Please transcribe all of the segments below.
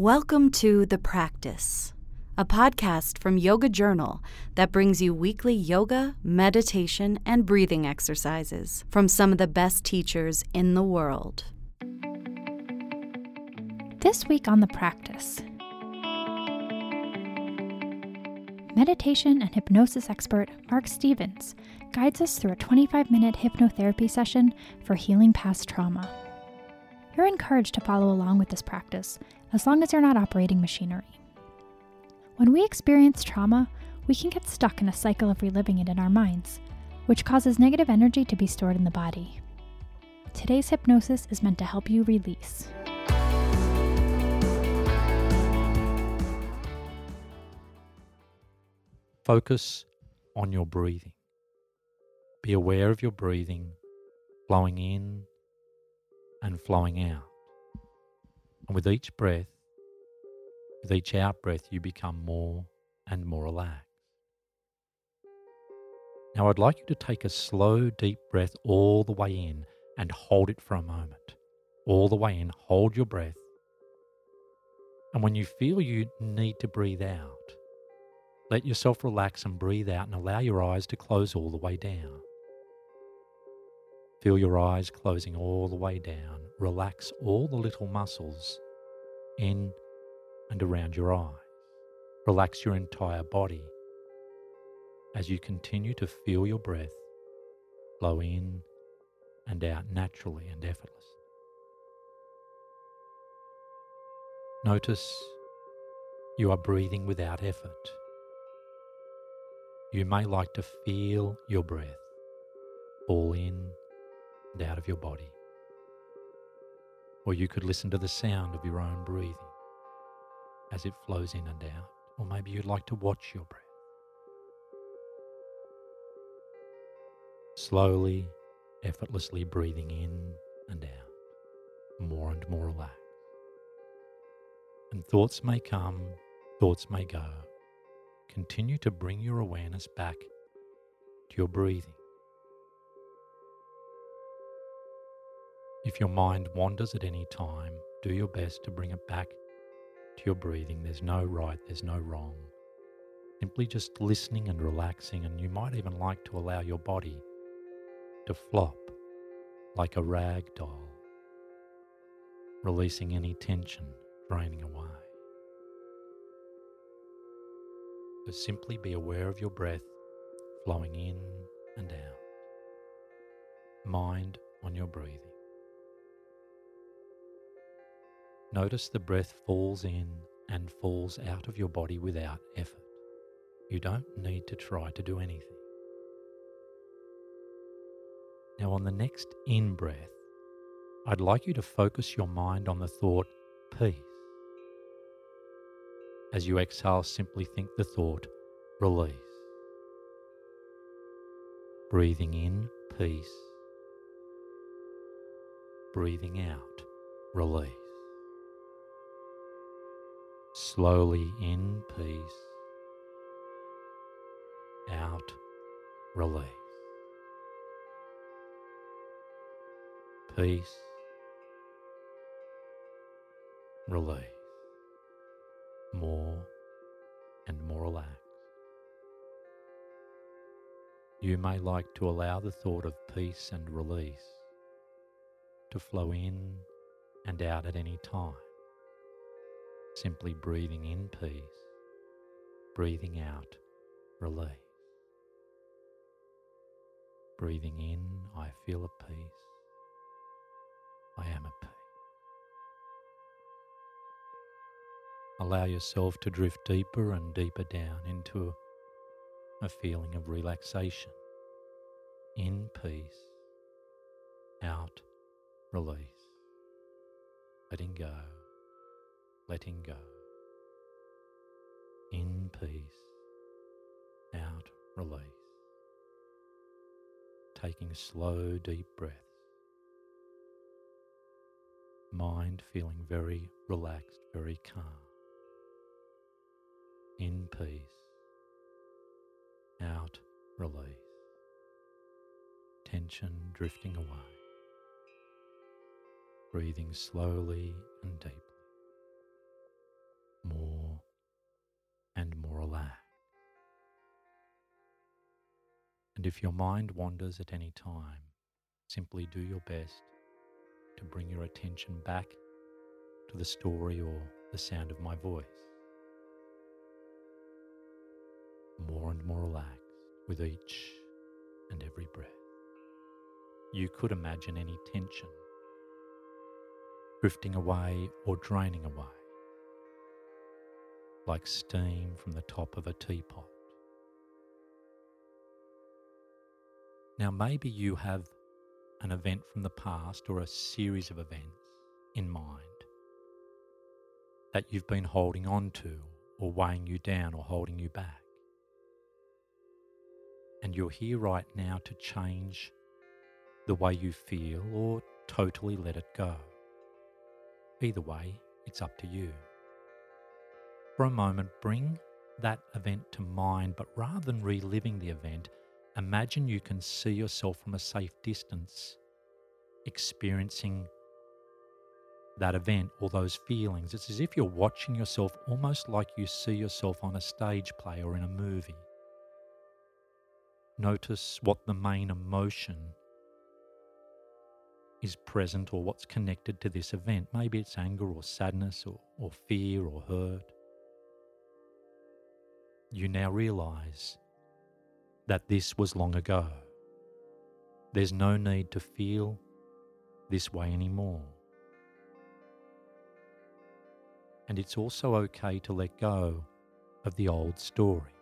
Welcome to The Practice, a podcast from Yoga Journal that brings you weekly yoga, meditation, and breathing exercises from some of the best teachers in the world. This week on The Practice Meditation and hypnosis expert Mark Stevens guides us through a 25 minute hypnotherapy session for healing past trauma. You're encouraged to follow along with this practice as long as you're not operating machinery. When we experience trauma, we can get stuck in a cycle of reliving it in our minds, which causes negative energy to be stored in the body. Today's hypnosis is meant to help you release. Focus on your breathing. Be aware of your breathing flowing in and flowing out. And with each breath, with each out breath, you become more and more relaxed. Now, I'd like you to take a slow, deep breath all the way in and hold it for a moment. All the way in, hold your breath. And when you feel you need to breathe out, let yourself relax and breathe out and allow your eyes to close all the way down. Feel your eyes closing all the way down. Relax all the little muscles in and around your eyes. Relax your entire body as you continue to feel your breath flow in and out naturally and effortlessly. Notice you are breathing without effort. You may like to feel your breath fall in and out of your body. Or you could listen to the sound of your own breathing as it flows in and out. Or maybe you'd like to watch your breath. Slowly, effortlessly breathing in and out, more and more relaxed. And thoughts may come, thoughts may go. Continue to bring your awareness back to your breathing. If your mind wanders at any time, do your best to bring it back to your breathing. There's no right, there's no wrong. Simply just listening and relaxing, and you might even like to allow your body to flop like a rag doll, releasing any tension, draining away. So simply be aware of your breath flowing in and out. Mind on your breathing. Notice the breath falls in and falls out of your body without effort. You don't need to try to do anything. Now, on the next in breath, I'd like you to focus your mind on the thought peace. As you exhale, simply think the thought release. Breathing in, peace. Breathing out, release. Slowly in peace, out release. Peace, release. More and more relaxed. You may like to allow the thought of peace and release to flow in and out at any time simply breathing in peace, breathing out release. Breathing in, I feel a peace. I am a peace. Allow yourself to drift deeper and deeper down into a feeling of relaxation. In peace, out, release, letting go letting go. In peace, out release. Taking slow, deep breaths. Mind feeling very relaxed, very calm. In peace, out release. Tension drifting away. Breathing slowly and deeply more and more relaxed. And if your mind wanders at any time, simply do your best to bring your attention back to the story or the sound of my voice. More and more relaxed with each and every breath. You could imagine any tension drifting away or draining away like steam from the top of a teapot. Now, maybe you have an event from the past or a series of events in mind that you've been holding on to or weighing you down or holding you back. And you're here right now to change the way you feel or totally let it go. Either way, it's up to you. For a moment, bring that event to mind, but rather than reliving the event, Imagine you can see yourself from a safe distance, experiencing that event or those feelings. It's as if you're watching yourself almost like you see yourself on a stage play or in a movie. Notice what the main emotion is present or what's connected to this event. Maybe it's anger or sadness or, or fear or hurt. You now realize that this was long ago. There's no need to feel this way anymore. And it's also okay to let go of the old story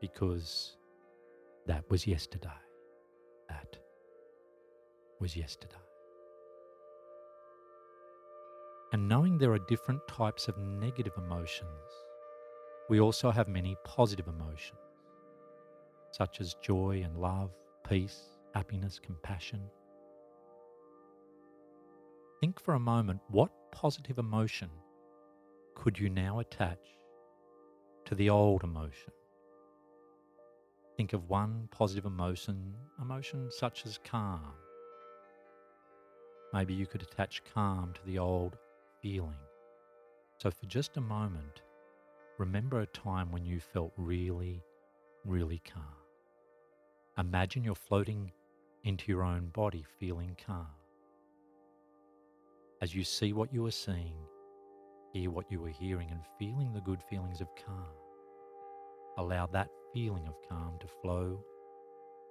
because that was yesterday. That was yesterday. And knowing there are different types of negative emotions we also have many positive emotions, such as joy and love, peace, happiness, compassion. Think for a moment what positive emotion could you now attach to the old emotion? Think of one positive emotion, emotion such as calm. Maybe you could attach calm to the old feeling. So, for just a moment, Remember a time when you felt really, really calm. Imagine you're floating into your own body feeling calm. As you see what you are seeing, hear what you are hearing, and feeling the good feelings of calm, allow that feeling of calm to flow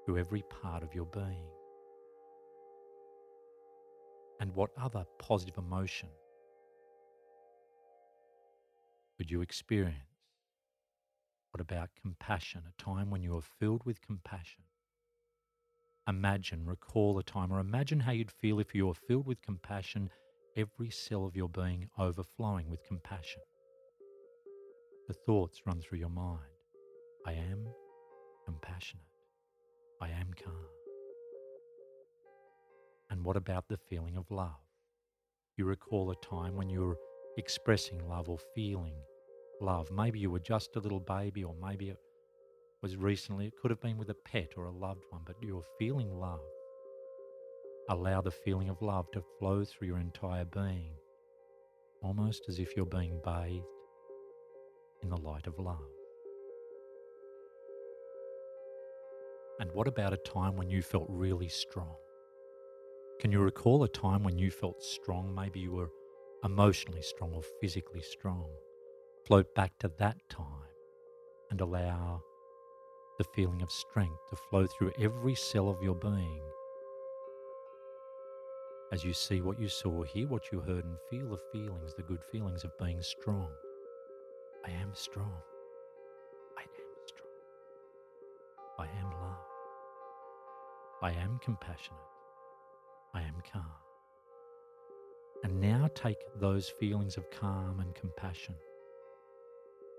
through every part of your being. And what other positive emotion could you experience? What about compassion, a time when you are filled with compassion? Imagine, recall a time, or imagine how you'd feel if you were filled with compassion, every cell of your being overflowing with compassion. The thoughts run through your mind I am compassionate. I am calm. And what about the feeling of love? You recall a time when you were expressing love or feeling love. Maybe you were just a little baby, or maybe it was recently, it could have been with a pet or a loved one, but you're feeling love. Allow the feeling of love to flow through your entire being, almost as if you're being bathed in the light of love. And what about a time when you felt really strong? Can you recall a time when you felt strong? Maybe you were emotionally strong or physically strong. Float back to that time and allow the feeling of strength to flow through every cell of your being. As you see what you saw, hear what you heard, and feel the feelings, the good feelings of being strong. I am strong. I am strong. I am love. I am compassionate. I am calm. And now take those feelings of calm and compassion,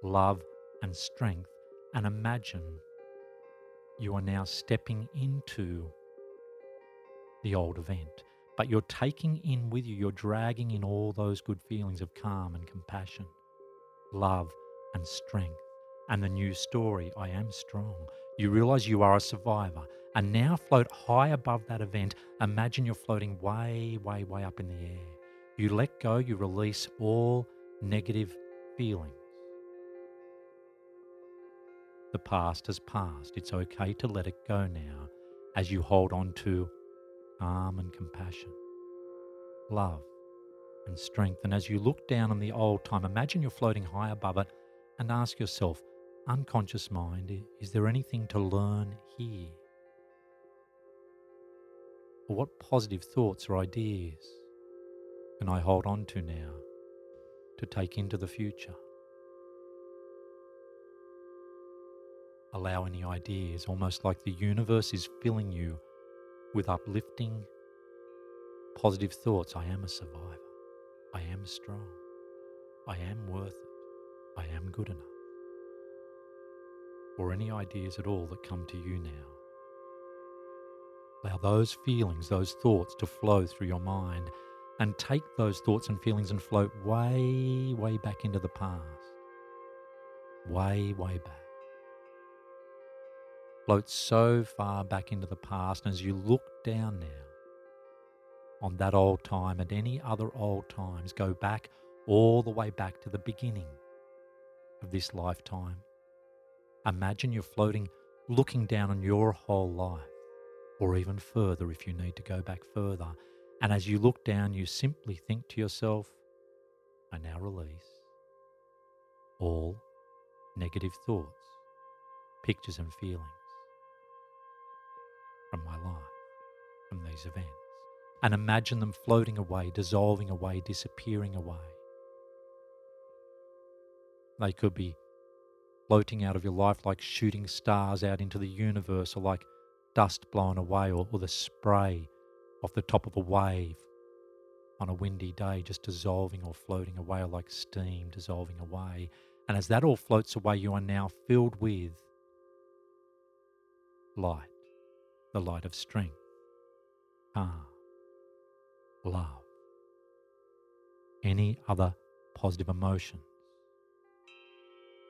love and strength, and imagine you are now stepping into the old event. But you're taking in with you, you're dragging in all those good feelings of calm and compassion, love and strength, and the new story I am strong. You realize you are a survivor and now float high above that event. Imagine you're floating way, way, way up in the air. You let go, you release all negative feelings. The past has passed. It's okay to let it go now as you hold on to calm and compassion, love and strength. And as you look down on the old time, imagine you're floating high above it and ask yourself, unconscious mind, is there anything to learn here? Or what positive thoughts or ideas can I hold on to now to take into the future? Allow any ideas, almost like the universe is filling you with uplifting, positive thoughts. I am a survivor. I am strong. I am worth it. I am good enough. Or any ideas at all that come to you now. Allow those feelings, those thoughts to flow through your mind and take those thoughts and feelings and float way, way back into the past. Way, way back. Float so far back into the past, and as you look down now on that old time and any other old times, go back all the way back to the beginning of this lifetime. Imagine you're floating, looking down on your whole life, or even further if you need to go back further and as you look down, you simply think to yourself, I now release all negative thoughts, pictures, and feelings from my life, from these events, and imagine them floating away, dissolving away, disappearing away. They could be floating out of your life like shooting stars out into the universe, or like dust blown away, or, or the spray off the top of a wave on a windy day, just dissolving or floating away, or like steam dissolving away. And as that all floats away, you are now filled with light, the light of strength, calm, love, any other positive emotions,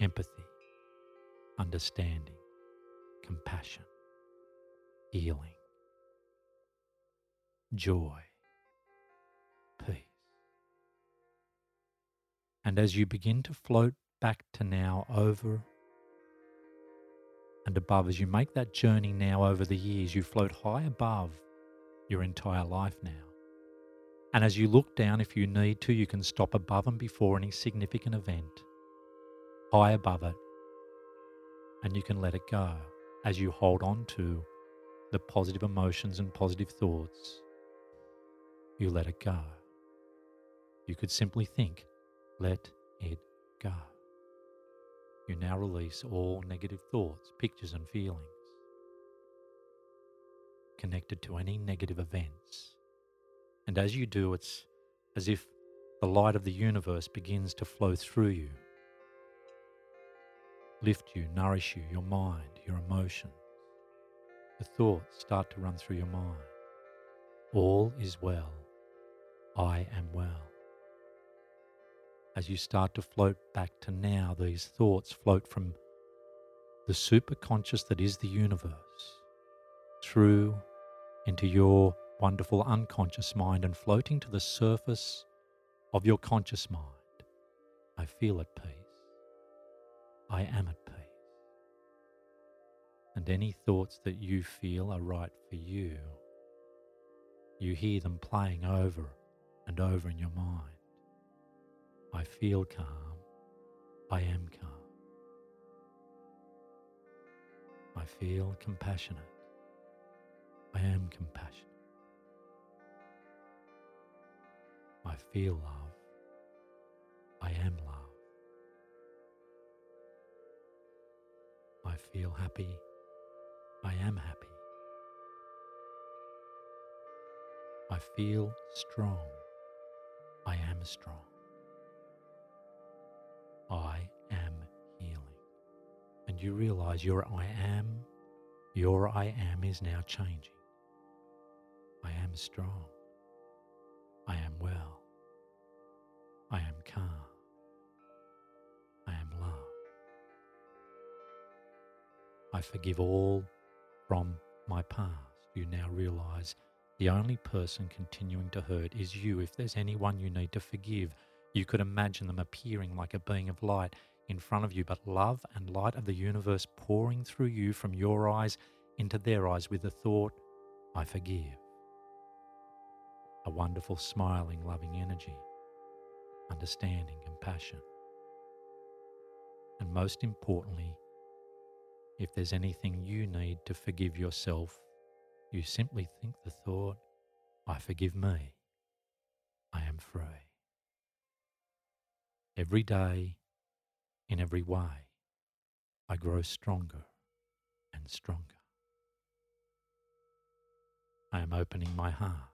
empathy, understanding, compassion, healing. Joy, peace. And as you begin to float back to now over and above, as you make that journey now over the years, you float high above your entire life now. And as you look down, if you need to, you can stop above and before any significant event, high above it, and you can let it go as you hold on to the positive emotions and positive thoughts you let it go. You could simply think, let it go. You now release all negative thoughts, pictures, and feelings connected to any negative events. And as you do, it's as if the light of the universe begins to flow through you, lift you, nourish you, your mind, your emotions. The thoughts start to run through your mind. All is well. I am well. As you start to float back to now, these thoughts float from the superconscious that is the universe through into your wonderful unconscious mind and floating to the surface of your conscious mind. I feel at peace. I am at peace. And any thoughts that you feel are right for you, you hear them playing over and over in your mind. I feel calm. I am calm. I feel compassionate. I am compassionate. I feel love. I am love. I feel happy. I am happy. I feel strong. I am strong. I am healing. And you realize your I am, your I am is now changing. I am strong. I am well. I am calm. I am love. I forgive all from my past. You now realize the only person continuing to hurt is you. If there's anyone you need to forgive, you could imagine them appearing like a being of light in front of you, but love and light of the universe pouring through you from your eyes into their eyes with the thought, I forgive. A wonderful, smiling, loving energy, understanding, compassion. And most importantly, if there's anything you need to forgive yourself, you simply think the thought, I forgive me. I am free. Every day, in every way, I grow stronger and stronger. I am opening my heart.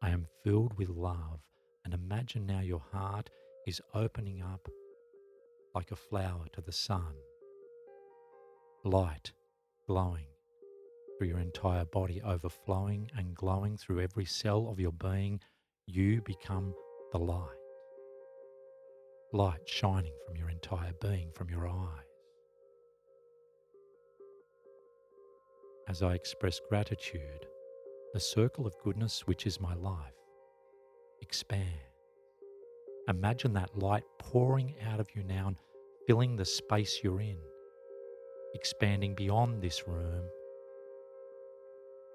I am filled with love, and imagine now your heart is opening up like a flower to the sun, light glowing through your entire body, overflowing and glowing through every cell of your being. You become the light light shining from your entire being, from your eyes. As I express gratitude, the circle of goodness, which is my life, expands. Imagine that light pouring out of you now and filling the space you're in, expanding beyond this room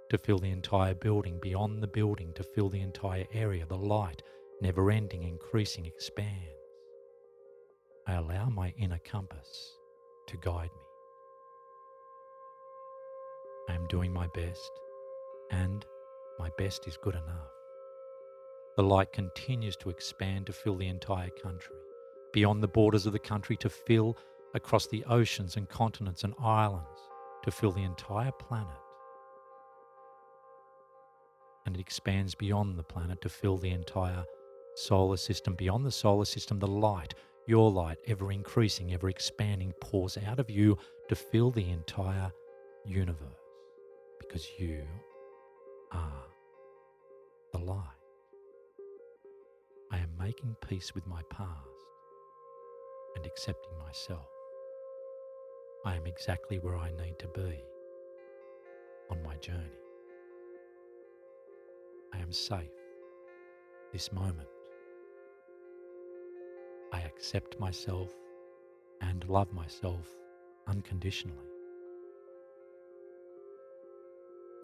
to fill the entire building, beyond the building to fill the entire area. The light, never ending, increasing, expands. I allow my inner compass to guide me. I am doing my best, and my best is good enough. The light continues to expand to fill the entire country, beyond the borders of the country, to fill across the oceans and continents and islands, to fill the entire planet. And it expands beyond the planet to fill the entire solar system. Beyond the solar system, the light your light, ever increasing, ever expanding, pours out of you to fill the entire universe because you are the light. I am making peace with my past and accepting myself. I am exactly where I need to be on my journey. I am safe this moment accept myself and love myself unconditionally.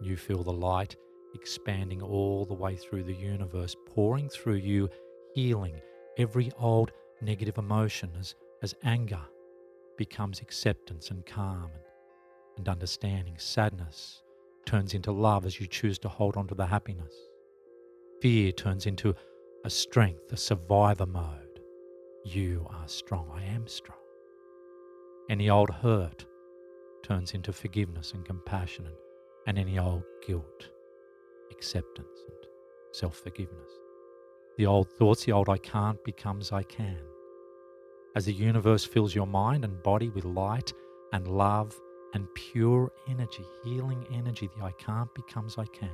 You feel the light expanding all the way through the universe, pouring through you, healing every old negative emotion as, as anger becomes acceptance and calm and, and understanding. Sadness turns into love as you choose to hold on to the happiness. Fear turns into a strength, a survivor mode. You are strong. I am strong. Any old hurt turns into forgiveness and compassion, and, and any old guilt, acceptance, and self forgiveness. The old thoughts, the old I can't becomes I can. As the universe fills your mind and body with light and love and pure energy, healing energy, the I can't becomes I can.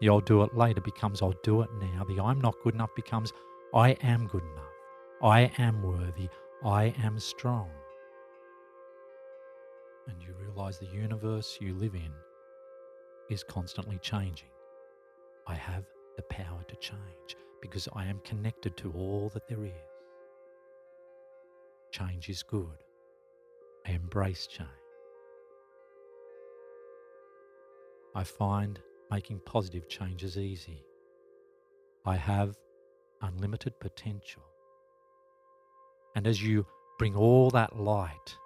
The I'll do it later becomes I'll do it now. The I'm not good enough becomes I am good enough. I am worthy. I am strong. And you realize the universe you live in is constantly changing. I have the power to change because I am connected to all that there is. Change is good. I embrace change. I find making positive changes easy. I have unlimited potential. And as you bring all that light,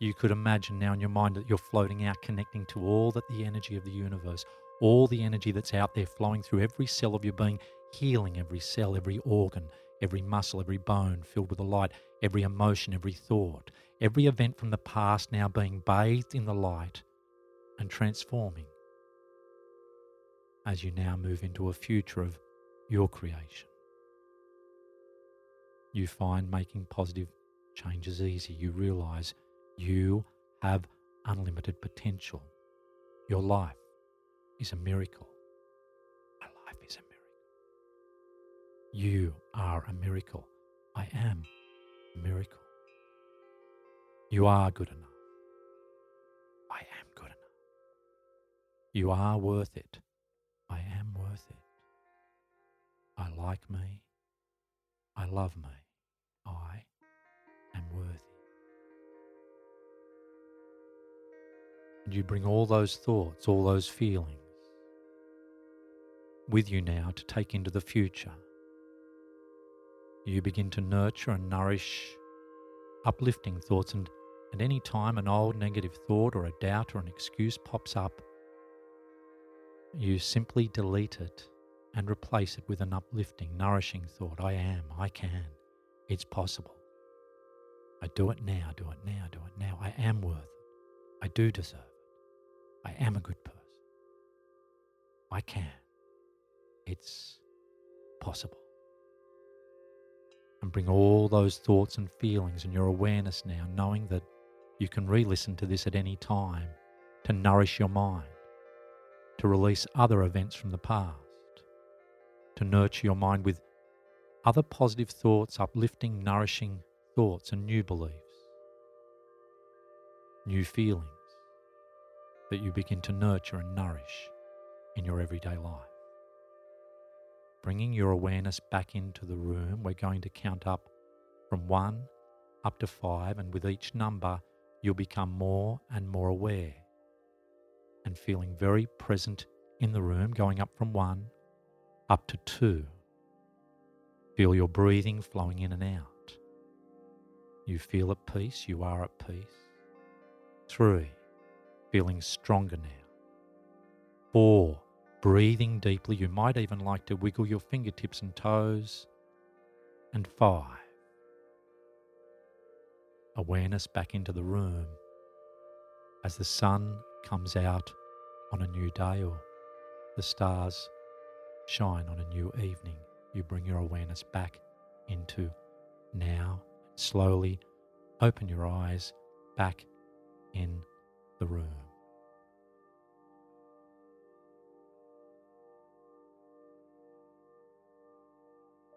you could imagine now in your mind that you're floating out, connecting to all that the energy of the universe, all the energy that's out there flowing through every cell of your being, healing every cell, every organ, every muscle, every bone filled with the light, every emotion, every thought, every event from the past now being bathed in the light and transforming as you now move into a future of your creation you find making positive changes easy. You realize you have unlimited potential. Your life is a miracle. My life is a miracle. You are a miracle. I am a miracle. You are good enough. I am good enough. You are worth it. I am worth it. I like me. I love me. I am worthy. And you bring all those thoughts, all those feelings with you now to take into the future. You begin to nurture and nourish uplifting thoughts, and at any time an old negative thought or a doubt or an excuse pops up, you simply delete it and replace it with an uplifting, nourishing thought I am, I can it's possible. I do it now, do it now, do it now. I am worth it. I do deserve it. I am a good person. I can. It's possible. And bring all those thoughts and feelings and your awareness now, knowing that you can re listen to this at any time to nourish your mind, to release other events from the past, to nurture your mind with other positive thoughts, uplifting, nourishing thoughts, and new beliefs, new feelings that you begin to nurture and nourish in your everyday life. Bringing your awareness back into the room, we're going to count up from one up to five, and with each number, you'll become more and more aware and feeling very present in the room, going up from one up to two. Feel your breathing flowing in and out. You feel at peace, you are at peace. Three, feeling stronger now. Four, breathing deeply. You might even like to wiggle your fingertips and toes. And five, awareness back into the room as the sun comes out on a new day or the stars shine on a new evening. You bring your awareness back into now slowly open your eyes back in the room.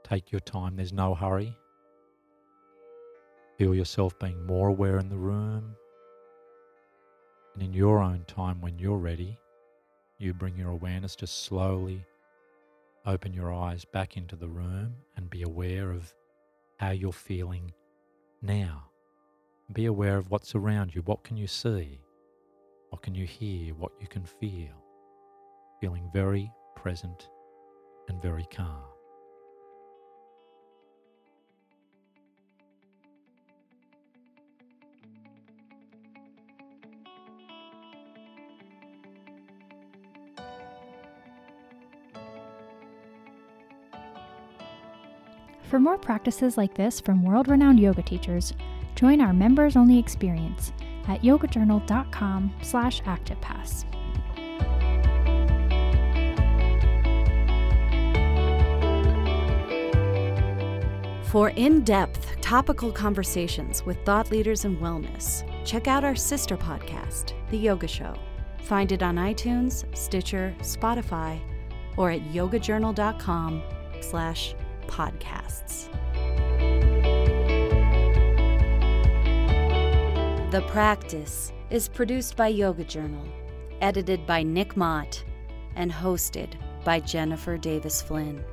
Take your time, there's no hurry. Feel yourself being more aware in the room. And in your own time, when you're ready, you bring your awareness just slowly open your eyes back into the room and be aware of how you're feeling now. Be aware of what's around you. What can you see? What can you hear? What you can feel? Feeling very present and very calm. For more practices like this from world renowned yoga teachers, join our members only experience at yogajournal.com slash activepass. For in depth, topical conversations with thought leaders in wellness, check out our sister podcast, The Yoga Show. Find it on iTunes, Stitcher, Spotify, or at yogajournal.com slash podcasts. The Practice is produced by Yoga Journal, edited by Nick Mott, and hosted by Jennifer Davis Flynn.